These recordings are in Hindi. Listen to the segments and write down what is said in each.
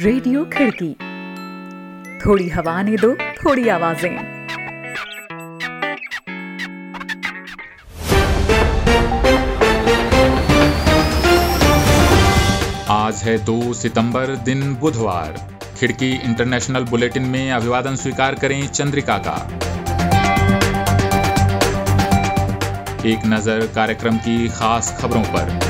रेडियो खिड़की। थोड़ी हवा ने दो, थोड़ी आवाज़ें। आज है दो सितंबर, दिन बुधवार। खिड़की इंटरनेशनल बुलेटिन में अभिवादन स्वीकार करें चंद्रिका का। एक नज़र कार्यक्रम की खास खबरों पर।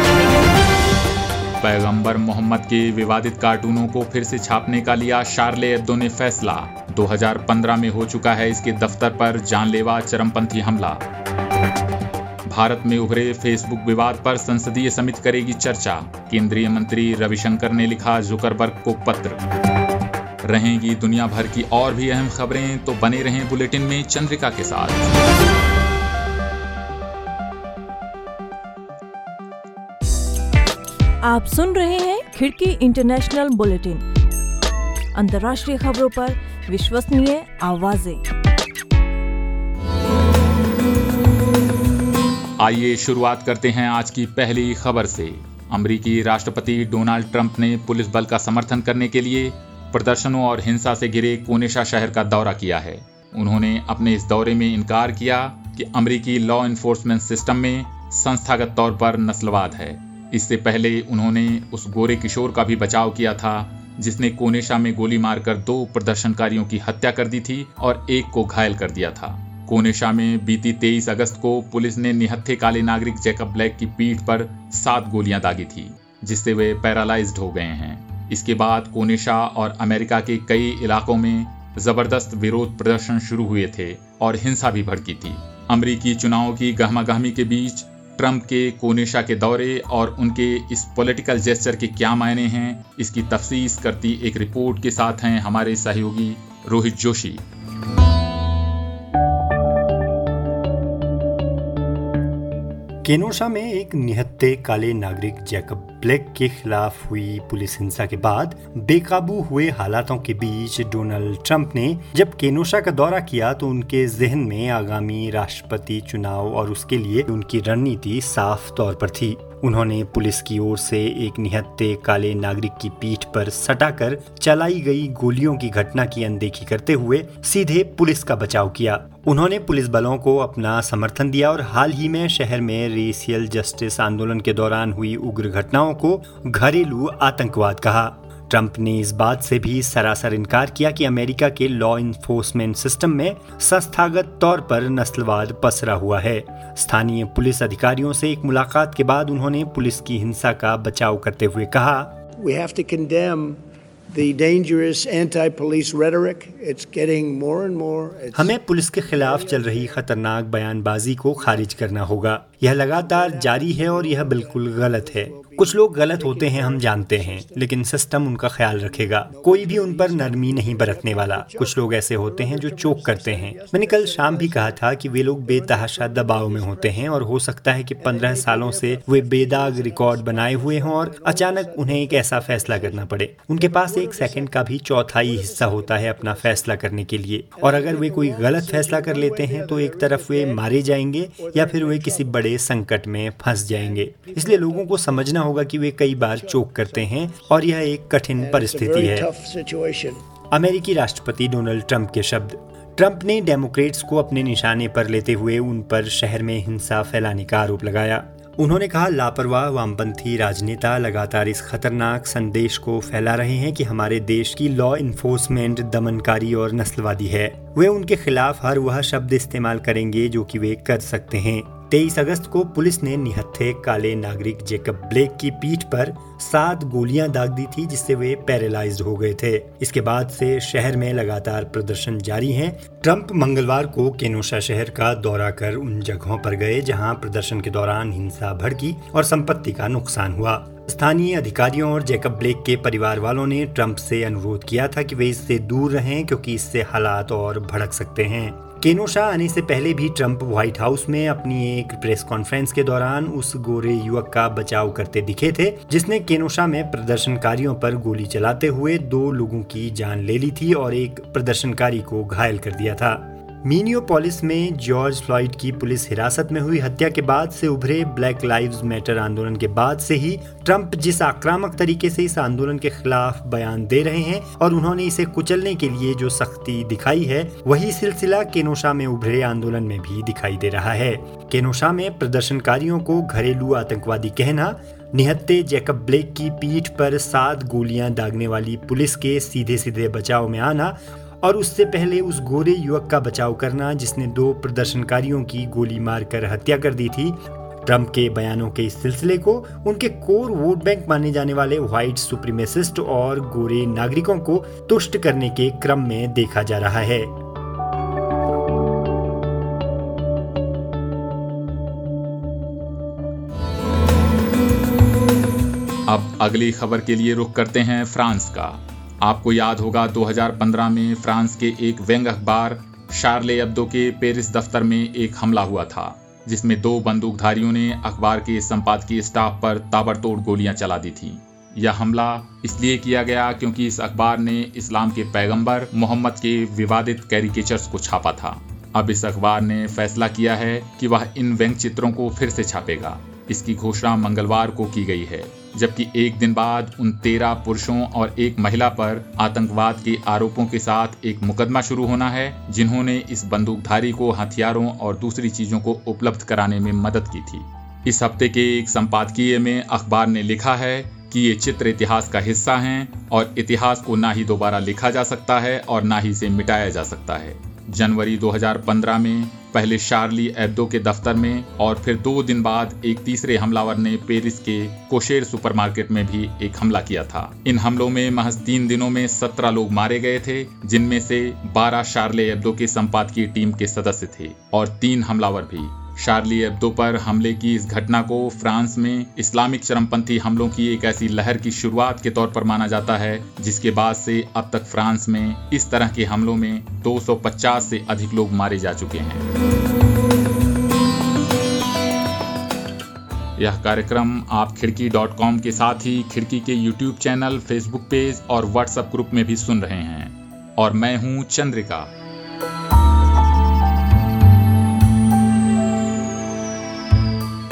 पैगंबर मोहम्मद के विवादित कार्टूनों को फिर से छापने का लिया शार्ले एब्दो ने फैसला। 2015 में हो चुका है इसके दफ्तर पर जानलेवा चरमपंथी हमला। भारत में उभरे फेसबुक विवाद पर संसदीय समिति करेगी चर्चा। केंद्रीय मंत्री रविशंकर ने लिखा जुकरबर्ग को पत्र। रहेंगी दुनिया भर की और भी अहम खबरें तो बने रहें बुलेटिन में चंद्रिका के साथ। आप सुन रहे हैं खिड़की इंटरनेशनल बुलेटिन। अंतर्राष्ट्रीय खबरों पर विश्वसनीय आवाज़ें। आइए शुरुआत करते हैं आज की पहली खबर से। अमरीकी राष्ट्रपति डोनाल्ड ट्रंप ने पुलिस बल का समर्थन करने के लिए प्रदर्शनों और हिंसा से घिरे कोनेशा शहर का दौरा किया है। उन्होंने अपने इस दौरे में इनकार किया कि अमरीकी लॉ इन्फोर्समेंट सिस्टम में संस्थागत तौर पर नस्लवाद है। इससे पहले उन्होंने उस गोरे किशोर का भी बचाव किया था, जिसने कोनेशा में गोली मारकर दो प्रदर्शनकारियों की हत्या कर दी थी और एक को घायल कर दिया था। कोनेशा में बीती 23 अगस्त को पुलिस ने निहत्थे काले नागरिक जैकब ब्लैक की पीठ पर सात गोलियाँ दागी थी, जिससे वे पैरालाइज्ड हो गए हैं। इसके बाद कोनेशा और अमेरिका के कई इलाकों में ज़बरदस्त विरोध प्रदर्शन शुरू हुए थे और हिंसा भी भड़की थी। अमरीकी चुनाव की गहमा गहमी के बीच ट्रंप के कोनेशा के दौरे और उनके इस पॉलिटिकल जेस्चर के क्या मायने हैं, इसकी तफसीस करती एक रिपोर्ट के साथ हैं हमारे सहयोगी रोहित जोशी। केनोशा में एक निहत्ते काले नागरिक जैकब ब्लैक के खिलाफ हुई पुलिस हिंसा के बाद बेकाबू हुए हालातों के बीच डोनाल्ड ट्रंप ने जब केनोशा का दौरा किया तो उनके जहन में आगामी राष्ट्रपति चुनाव और उसके लिए उनकी रणनीति साफ़ तौर पर थी। उन्होंने पुलिस की ओर से एक निहत्ते काले नागरिक की पीठ पर सटाकर चलाई गई गोलियों की घटना की अनदेखी करते हुए सीधे पुलिस का बचाव किया। उन्होंने पुलिस बलों को अपना समर्थन दिया और हाल ही में शहर में रेसियल जस्टिस आंदोलन के दौरान हुई उग्र घटनाओं को घरेलू आतंकवाद कहा। ट्रंप ने इस बात से भी सरासर इनकार किया कि अमेरिका के लॉ इन्फोर्समेंट सिस्टम में संस्थागत तौर पर नस्लवाद पसरा हुआ है। स्थानीय पुलिस अधिकारियों से एक मुलाकात के बाद उन्होंने पुलिस की हिंसा का बचाव करते हुए कहा। We have to condemn the dangerous anti-police rhetoric. It's getting more and more. हमें पुलिस के खिलाफ चल रही खतरनाक बयानबाजी को खारिज करना होगा यह लगातार जारी है और यह बिल्कुल गलत है कुछ लोग गलत होते हैं हम जानते हैं लेकिन सिस्टम उनका ख्याल रखेगा। कोई भी उन पर नरमी नहीं बरतने वाला। कुछ लोग ऐसे होते हैं जो चोक करते हैं। मैंने कल शाम भी कहा था कि वे लोग बेतहाशा दबाव में होते हैं और हो सकता है कि पंद्रह सालों से वे बेदाग रिकॉर्ड बनाए हुए हों और अचानक उन्हें एक ऐसा फैसला करना पड़े। उनके पास एक सेकंड का भी चौथाई हिस्सा होता है अपना फैसला करने के लिए। और अगर वे कोई गलत फैसला कर लेते हैं तो एक तरफ़ वे मारे जाएँगे या फिर वे किसी बड़े संकट में फंस जाएँगे। इसलिए लोगों को समझना होगा कि वे कई बार चोक करते हैं और यह एक कठिन परिस्थिति है। अमेरिकी राष्ट्रपति डोनाल्ड ट्रंप के शब्द। ट्रंप ने डेमोक्रेट्स को अपने निशाने पर लेते हुए उन पर शहर में हिंसा फैलाने का आरोप लगाया। उन्होंने कहा लापरवाह वामपंथी राजनेता लगातार इस खतरनाक संदेश को फैला रहे हैं कि हमारे देश की लॉ इन्फोर्समेंट दमनकारी और नस्लवादी है। वे उनके खिलाफ हर वह शब्द इस्तेमाल करेंगे जो कि वे कर सकते हैं। 23 अगस्त को पुलिस ने निहत्थे काले नागरिक जेकब ब्लेक की पीठ पर सात गोलियाँ दाग दी थी, जिससे वे पैरालाइज्ड हो गए थे। इसके बाद से शहर में लगातार प्रदर्शन जारी हैं। ट्रंप मंगलवार को केनोशा शहर का दौरा कर उन जगहों पर गए, जहाँ प्रदर्शन के दौरान हिंसा, भड़की और संपत्ति का नुकसान हुआ। स्थानीय अधिकारियों और जैकब ब्लेक के परिवार वालों ने ट्रंप से अनुरोध किया था कि वे इससे दूर रहें, क्योंकि इससे हालात और भड़क सकते हैं। केनोशा आने से पहले भी ट्रंप व्हाइट हाउस में अपनी एक प्रेस कॉन्फ्रेंस के दौरान उस गोरे युवक का बचाव करते दिखे थे, जिसने केनोशा में प्रदर्शनकारियों पर गोली चलाते हुए दो लोगों की जान ले ली थी और एक प्रदर्शनकारी को घायल कर दिया था। मीनियोपोलिस में जॉर्ज फ्लॉइड की पुलिस हिरासत में हुई हत्या के बाद से उभरे ब्लैक लाइव्स मैटर आंदोलन के बाद से ही ट्रंप जिस आक्रामक तरीके से इस आंदोलन के खिलाफ बयान दे रहे हैं और उन्होंने इसे कुचलने के लिए जो सख्ती दिखाई है, वही सिलसिला केनोशा में उभरे आंदोलन में भी दिखाई दे रहा है। केनोशा में प्रदर्शनकारियों को घरेलू आतंकवादी कहना निहत्ते जैकब ब्लेक की पीठ पर सात गोलियाँ दागने वाली पुलिस के सीधे सीधे बचाव में आना और उससे पहले उस गोरे युवक का बचाव करना, जिसने दो प्रदर्शनकारियों की गोली मारकर हत्या कर दी थी। ट्रंप के बयानों के इस सिलसिले को उनके कोर वोट बैंक माने जाने वाले व्हाइट सुप्रीमेसिस्ट और गोरे नागरिकों को तुष्ट करने के क्रम में देखा जा रहा है। अब अगली खबर के लिए रुख करते हैं फ्रांस का। आपको याद होगा 2015 में फ्रांस के एक व्यंग अखबार शार्ले अब्दो के पेरिस दफ्तर में एक हमला हुआ था, जिसमें दो बंदूकधारियों ने अखबार के संपादकीय स्टाफ पर ताबड़तोड़ गोलियाँ चला दी थी। यह हमला इसलिए किया गया क्योंकि इस अखबार ने इस्लाम के पैगंबर मोहम्मद के विवादित कैरिकेचर्स को छापा था। अब इस अखबार ने फैसला किया है कि वह इन व्यंग चित्रों को फिर से छापेगा। इसकी घोषणा मंगलवार को की गई है। जबकि एक दिन बाद उन तेरह पुरुषों और एक महिला पर आतंकवाद के आरोपों के साथ एक मुकदमा शुरू होना है, जिन्होंने इस बंदूकधारी को हथियारों और दूसरी चीज़ों को उपलब्ध कराने में मदद की थी। इस हफ़्ते के एक संपादकीय में अखबार ने लिखा है कि ये चित्र इतिहास का हिस्सा हैं और इतिहास को ना ही दोबारा लिखा जा सकता है और ना ही इसे मिटाया जा सकता है। जनवरी 2015 में पहले शार्ली एब्दो के दफ्तर में और फिर दो दिन बाद एक तीसरे हमलावर ने पेरिस के कोशेर सुपरमार्केट में भी एक हमला किया था। इन हमलों में महज तीन दिनों में सत्रह लोग मारे गए थे, जिनमें से बारह शार्ले एब्दो के संपादकीय टीम के सदस्य थे और तीन हमलावर भी। शार्ली एब्दो पर हमले की इस घटना को फ्रांस में इस्लामिक चरमपंथी हमलों की एक ऐसी लहर की शुरुआत के तौर पर माना जाता है, जिसके बाद से अब तक फ्रांस में इस तरह के हमलों में 250 से अधिक लोग मारे जा चुके हैं। यह कार्यक्रम आप खिड़की डॉट कॉम के साथ ही खिड़की के यूट्यूब चैनल, फेसबुक पेज और व्हाट्सएप ग्रुप में भी सुन रहे हैं। और मैं हूँ चंद्रिका।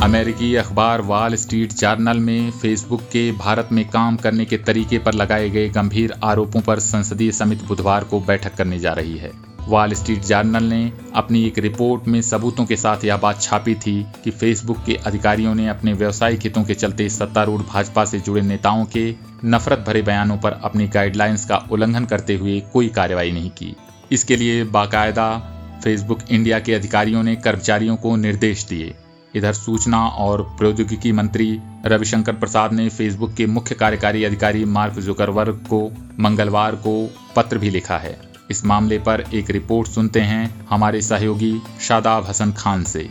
अमेरिकी अखबार वॉल स्ट्रीट जर्नल में फेसबुक के भारत में काम करने के तरीके पर लगाए गए गंभीर आरोपों पर संसदीय समिति बुधवार को बैठक करने जा रही है। वॉल स्ट्रीट जर्नल ने अपनी एक रिपोर्ट में सबूतों के साथ यह बात छापी थी कि फेसबुक के अधिकारियों ने अपने व्यवसायिक हितों के चलते सत्तारूढ़ भाजपा से जुड़े नेताओं के नफरत भरे बयानों पर अपनी गाइडलाइंस का उल्लंघन करते हुए कोई कार्रवाई नहीं की। इसके लिए बाकायदा फेसबुक इंडिया के अधिकारियों ने कर्मचारियों को निर्देश दिए। इधर सूचना और प्रौद्योगिकी मंत्री रविशंकर प्रसाद ने फेसबुक के मुख्य कार्यकारी अधिकारी मार्क जुकरवर्ग को मंगलवार को पत्र भी लिखा है। इस मामले पर एक रिपोर्ट सुनते हैं हमारे सहयोगी शादाब हसन खान से।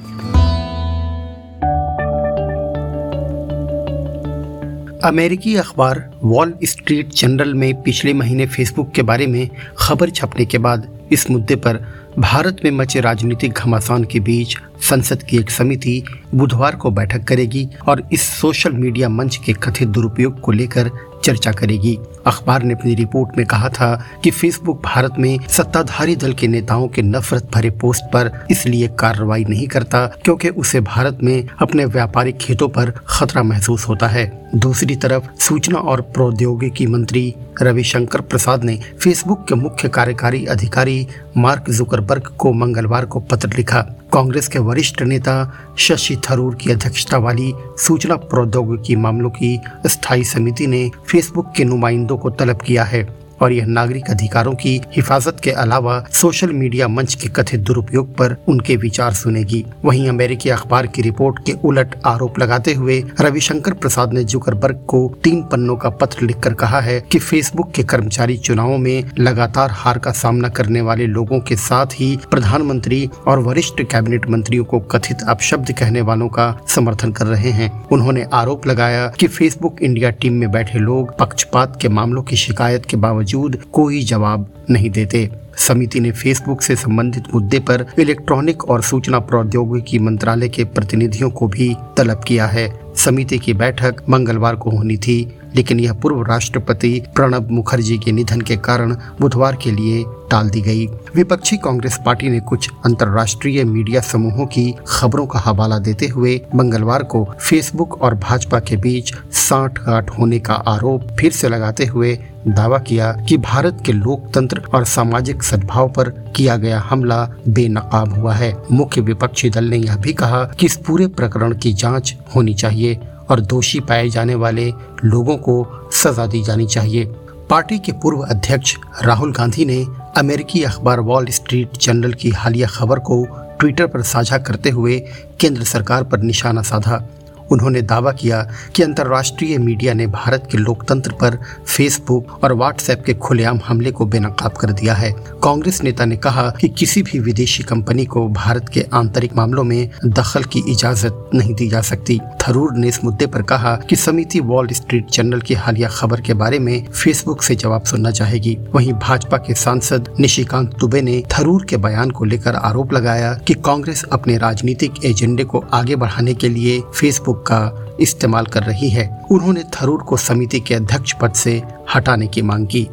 अमेरिकी अखबार वॉल स्ट्रीट जनरल में पिछले महीने फेसबुक के बारे में खबर छपने के बाद इस मुद्दे पर भारत में मचे राजनीतिक घमासान के बीच संसद की एक समिति बुधवार को बैठक करेगी और इस सोशल मीडिया मंच के कथित दुरुपयोग को लेकर चर्चा करेगी। अखबार ने अपनी रिपोर्ट में कहा था कि फेसबुक भारत में सत्ताधारी दल के नेताओं के नफरत भरे पोस्ट पर इसलिए कार्रवाई नहीं करता क्योंकि उसे भारत में अपने व्यापारिक हितों पर खतरा महसूस होता है। दूसरी तरफ़, सूचना और प्रौद्योगिकी मंत्री रविशंकर प्रसाद ने फेसबुक के मुख्य कार्यकारी अधिकारी मार्क जुकरबर्ग को मंगलवार को पत्र लिखा। कांग्रेस के वरिष्ठ नेता शशि थरूर की अध्यक्षता वाली सूचना प्रौद्योगिकी मामलों की स्थायी समिति ने फेसबुक के नुमाइंदों को तलब किया है। और यह नागरिक अधिकारों की हिफाजत के अलावा सोशल मीडिया मंच के कथित दुरुपयोग पर उनके विचार सुनेगी। वहीं अमेरिकी अखबार की रिपोर्ट के उलट आरोप लगाते हुए रविशंकर प्रसाद ने जुकरबर्ग को तीन पन्नों का पत्र लिखकर कहा है कि फेसबुक के कर्मचारी चुनावों में लगातार हार का सामना करने वाले लोगों के साथ ही प्रधानमंत्री और वरिष्ठ कैबिनेट मंत्रियों को कथित अपशब्द कहने वालों का समर्थन कर रहे हैं। उन्होंने आरोप लगाया कि फेसबुक इंडिया टीम में बैठे लोग पक्षपात के मामलों की शिकायत के बावजूद कोई जवाब नहीं देते। समिति ने फेसबुक से संबंधित मुद्दे पर इलेक्ट्रॉनिक और सूचना प्रौद्योगिकी मंत्रालय के प्रतिनिधियों को भी तलब किया है। समिति की बैठक मंगलवार को होनी थी। लेकिन यह पूर्व राष्ट्रपति प्रणब मुखर्जी के निधन के कारण बुधवार के लिए टाल दी गई। विपक्षी कांग्रेस पार्टी ने कुछ अंतर्राष्ट्रीय मीडिया समूहों की खबरों का हवाला देते हुए मंगलवार को फेसबुक और भाजपा के बीच साठ गांठ होने का आरोप फिर से लगाते हुए दावा किया कि भारत के लोकतंत्र और सामाजिक सद्भाव पर किया गया हमला बेनकाब हुआ है। मुख्य विपक्षी दल ने यह भी कहा कि इस पूरे प्रकरण की जाँच होनी चाहिए और दोषी पाए जाने वाले लोगों को सजा दी जानी चाहिए। पार्टी के पूर्व अध्यक्ष राहुल गांधी ने अमेरिकी अखबार वॉल स्ट्रीट जर्नल की हालिया खबर को ट्विटर पर साझा करते हुए केंद्र सरकार पर निशाना साधा। उन्होंने दावा किया कि अंतर्राष्ट्रीय मीडिया ने भारत के लोकतंत्र पर फेसबुक और व्हाट्सएप के खुलेआम हमले को बेनकाब कर दिया है। कांग्रेस नेता ने कहा कि किसी भी विदेशी कंपनी को भारत के आंतरिक मामलों में दखल की इजाज़त नहीं दी जा सकती। थरूर ने इस मुद्दे पर कहा कि समिति वॉल स्ट्रीट जर्नल की हालिया खबर के बारे में फेसबुक से जवाब सुनना चाहेगी। वहीं भाजपा के सांसद निशिकांत दुबे ने थरूर के बयान को लेकर आरोप लगाया कि कांग्रेस अपने राजनीतिक एजेंडे को आगे बढ़ाने के लिए फेसबुक फेसबुक का इस्तेमाल कर रही है। उन्होंने थरूर को समिति के अध्यक्ष पद से हटाने की मांग की।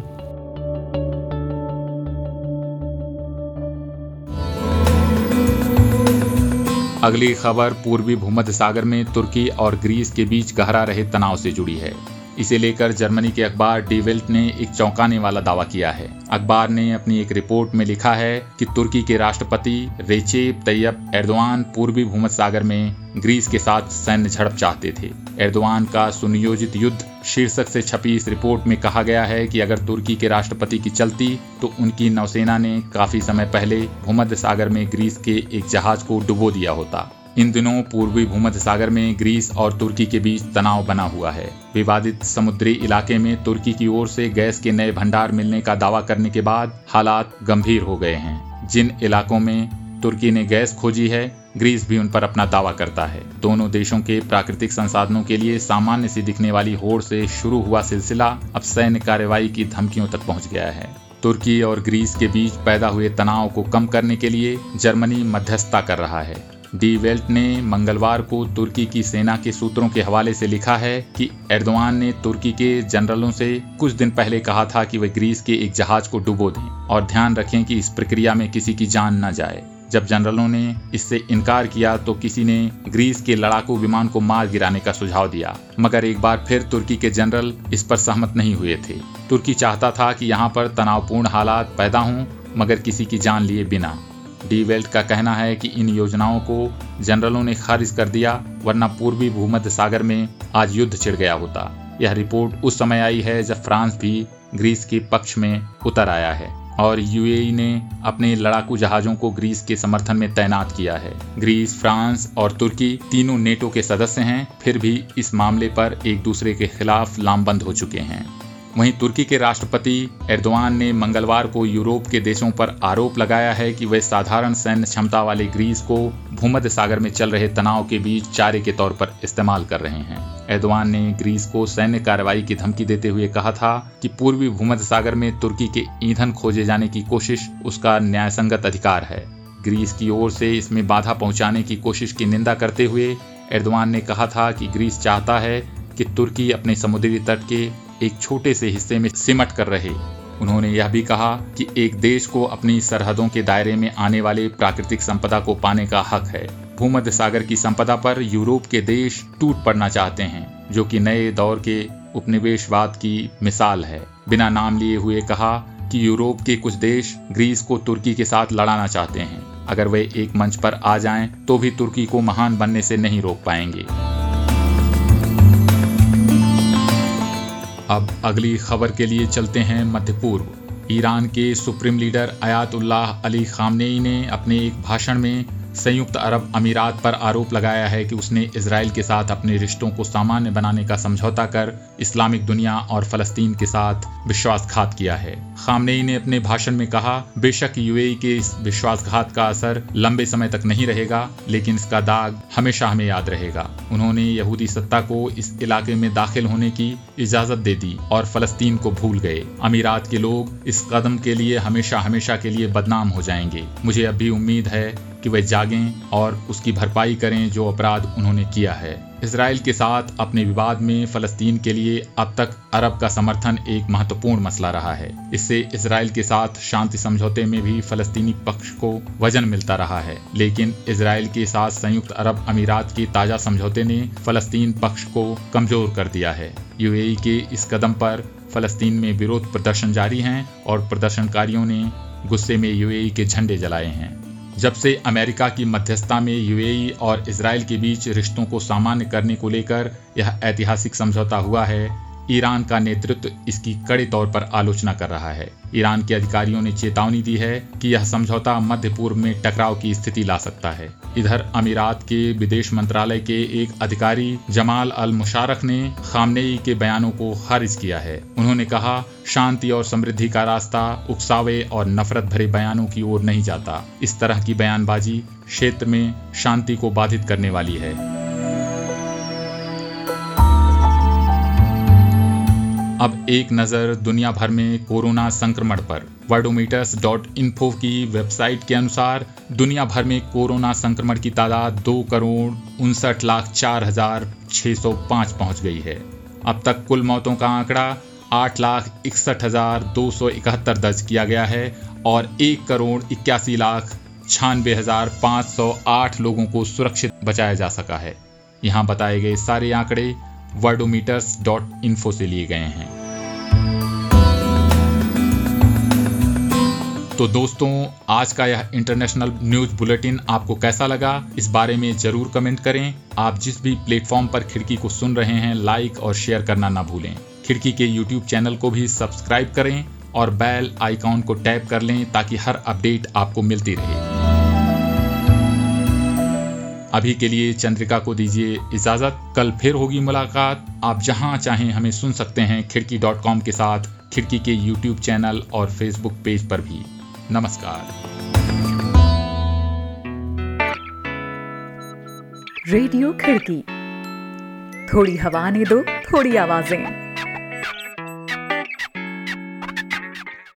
अगली खबर पूर्वी भूमध्य सागर में तुर्की और ग्रीस के बीच गहरा रहे तनाव से जुड़ी है। इसे लेकर जर्मनी के अखबार डीवेल्ट ने एक चौंकाने वाला दावा किया है। अखबार ने अपनी एक रिपोर्ट में लिखा है कि तुर्की के राष्ट्रपति रेचेप तैयब एर्दवान पूर्वी भूमध सागर में ग्रीस के साथ सैन्य झड़प चाहते थे। एर्दवान का सुनियोजित युद्ध शीर्षक से छपी इस रिपोर्ट में कहा गया है कि अगर तुर्की के राष्ट्रपति की चलती तो उनकी नौसेना ने काफ़ी समय पहले भूमध्य सागर में ग्रीस के एक जहाज़ को डुबो दिया होता। इन दिनों पूर्वी भूमध्य सागर में ग्रीस और तुर्की के बीच तनाव बना हुआ है। विवादित समुद्री इलाके में तुर्की की ओर से गैस के नए भंडार मिलने का दावा करने के बाद हालात गंभीर हो गए हैं। जिन इलाकों में तुर्की ने गैस खोजी है, ग्रीस भी उन पर अपना दावा करता है। दोनों देशों के प्राकृतिक संसाधनों के लिए सामान्य सी दिखने वाली होड़ से शुरू हुआ सिलसिला अब सैन्य कार्रवाई की धमकियों तक पहुँच गया है। तुर्की और ग्रीस के बीच पैदा हुए तनाव को कम करने के लिए जर्मनी मध्यस्थता कर रहा है। डी वेल्ट ने मंगलवार को तुर्की की सेना के सूत्रों के हवाले से लिखा है कि एर्दवान ने तुर्की के जनरलों से कुछ दिन पहले कहा था कि वे ग्रीस के एक जहाज़ को डुबो दें और ध्यान रखें कि इस प्रक्रिया में किसी की जान न जाए। जब जनरलों ने इससे इनकार किया तो किसी ने ग्रीस के लड़ाकू विमान को मार गिराने का सुझाव दिया। मगर एक बार फिर तुर्की के जनरल इस पर सहमत नहीं हुए थे। तुर्की चाहता था कि यहाँ पर तनावपूर्ण हालात पैदा हों, मगर किसी की जान लिए बिना। डी वेल्ट का कहना है कि इन योजनाओं को जनरलों ने खारिज कर दिया, वरना पूर्वी भूमध्य सागर में आज युद्ध छिड़ गया होता। यह रिपोर्ट उस समय आई है जब फ्रांस भी ग्रीस के पक्ष में उतर आया है और यूएई ने अपने लड़ाकू जहाजों को ग्रीस के समर्थन में तैनात किया है। ग्रीस, फ्रांस और तुर्की तीनों नेटो के सदस्य हैं, फिर भी इस मामले पर एक दूसरे के खिलाफ लामबंद हो चुके हैं। वहीं तुर्की के राष्ट्रपति एर्दवान ने मंगलवार को यूरोप के देशों पर आरोप लगाया है कि वे साधारण सैन्य क्षमता वाले ग्रीस को भूमध्य सागर में चल रहे तनाव के बीच चारे के तौर पर इस्तेमाल कर रहे हैं। एर्दवान ने ग्रीस को सैन्य कार्रवाई की धमकी देते हुए कहा था कि पूर्वी भूमध्य सागर में तुर्की के ईंधन खोजे जाने की कोशिश उसका न्यायसंगत अधिकार है। ग्रीस की ओर से इसमें बाधा पहुँचाने की कोशिश की निंदा करते हुए एर्दवान ने कहा था कि ग्रीस चाहता है कि तुर्की अपने समुद्री तट के एक छोटे से हिस्से में सिमट कर रहे। उन्होंने यह भी कहा कि एक देश को अपनी सरहदों के दायरे में आने वाले प्राकृतिक संपदा को पाने का हक है। भूमध्य सागर की संपदा पर यूरोप के देश टूट पड़ना चाहते हैं, जो कि नए दौर के उपनिवेशवाद की मिसाल है। बिना नाम लिए हुए कहा कि यूरोप के कुछ देश ग्रीस को तुर्की के साथ लड़ाना चाहते हैं। अगर वे एक मंच पर आ जाएँ तो भी तुर्की को महान बनने से नहीं रोक पाएँगे। अब अगली खबर के लिए चलते हैं मध्य पूर्व। ईरान के supreme leader Ayatollah Ali Khamenei ने अपने एक भाषण में संयुक्त अरब अमीरात पर आरोप लगाया है कि उसने इसराइल के साथ अपने रिश्तों को सामान्य बनाने का समझौता कर इस्लामिक दुनिया और फलस्तीन के साथ विश्वासघात किया है। खामनेई ने अपने भाषण में कहा, बेशक यूएई के इस विश्वासघात का असर लंबे समय तक नहीं रहेगा, लेकिन इसका दाग हमेशा हमें याद रहेगा। उन्होंने यहूदी सत्ता को इस इलाके में दाखिल होने की इजाज़त दे दी और फलस्तीन को भूल गए। अमीरात के लोग इस कदम के लिए हमेशा हमेशा के लिए बदनाम हो जाएँगे। मुझे अभी उम्मीद है कि वे जागें और उसकी भरपाई करें जो अपराध उन्होंने किया है। इसराइल के साथ अपने विवाद में फलस्तीन के लिए अब तक अरब का समर्थन एक महत्वपूर्ण मसला रहा है। इससे इसराइल के साथ शांति समझौते में भी फलस्तीनी पक्ष को वज़न मिलता रहा है। लेकिन इसराइल के साथ संयुक्त अरब अमीरात के ताज़ा समझौते ने फलस्तीन पक्ष को कमज़ोर कर दिया है। यूएई के इस कदम पर फलस्तीन में विरोध प्रदर्शन जारी हैं और प्रदर्शनकारियों ने गुस्से में यूएई के झंडे जलाए हैं। जब से अमेरिका की मध्यस्थता में यूएई और इसराइल के बीच रिश्तों को सामान्य करने को लेकर यह ऐतिहासिक समझौता हुआ है, ईरान का नेतृत्व इसकी कड़े तौर पर आलोचना कर रहा है। ईरान के अधिकारियों ने चेतावनी दी है कि यह समझौता मध्य पूर्व में टकराव की स्थिति ला सकता है। इधर, अमीरात के विदेश मंत्रालय के एक अधिकारी जमाल अल मुशारक ने खामनेई के बयानों को खारिज किया है। उन्होंने कहा, शांति और समृद्धि का रास्ता उकसावे और नफरत भरे बयानों की ओर नहीं जाता। इस तरह की बयानबाजी क्षेत्र में शांति को बाधित करने वाली है। अब एक नज़र दुनिया भर में कोरोना संक्रमण पर। वर्डोमीटर्स डॉट इन्फो की वेबसाइट के अनुसार, दुनिया भर में कोरोना संक्रमण की तादाद दो करोड़ उनसठ लाख चार हज़ार छः सौ पाँच पहुँच गई है। अब तक कुल मौतों का आंकड़ा आठ लाख इकसठ हज़ार दो सौ इकहत्तर दर्ज किया गया है और एक करोड़ इक्यासी लाख छियानवे हज़ार पाँच सौ आठ लोगों को सुरक्षित बचाया जा सका है। यहाँ बताए गए सारे आंकड़े वर्डोमीटर्स डॉट इन्फो से लिए गए हैं। तो दोस्तों, आज का यह इंटरनेशनल न्यूज़ बुलेटिन आपको कैसा लगा, इस बारे में ज़रूर कमेंट करें। आप जिस भी प्लेटफॉर्म पर खिड़की को सुन रहे हैं लाइक और शेयर करना ना भूलें। खिड़की के यूट्यूब चैनल को भी सब्सक्राइब करें और बेल आइकॉन को टैप कर लें ताकि हर अपडेट आपको मिलती रहे। अभी के लिए चंद्रिका को दीजिए इजाज़त। कल फिर होगी मुलाकात। आप जहाँ चाहें हमें सुन सकते हैं खिड़की डॉट कॉम के साथ, खिड़की के यूट्यूब चैनल और फेसबुक पेज पर भी। नमस्कार। रेडियो खिड़की। थोड़ी हवा ने दो, थोड़ी आवाज़ें।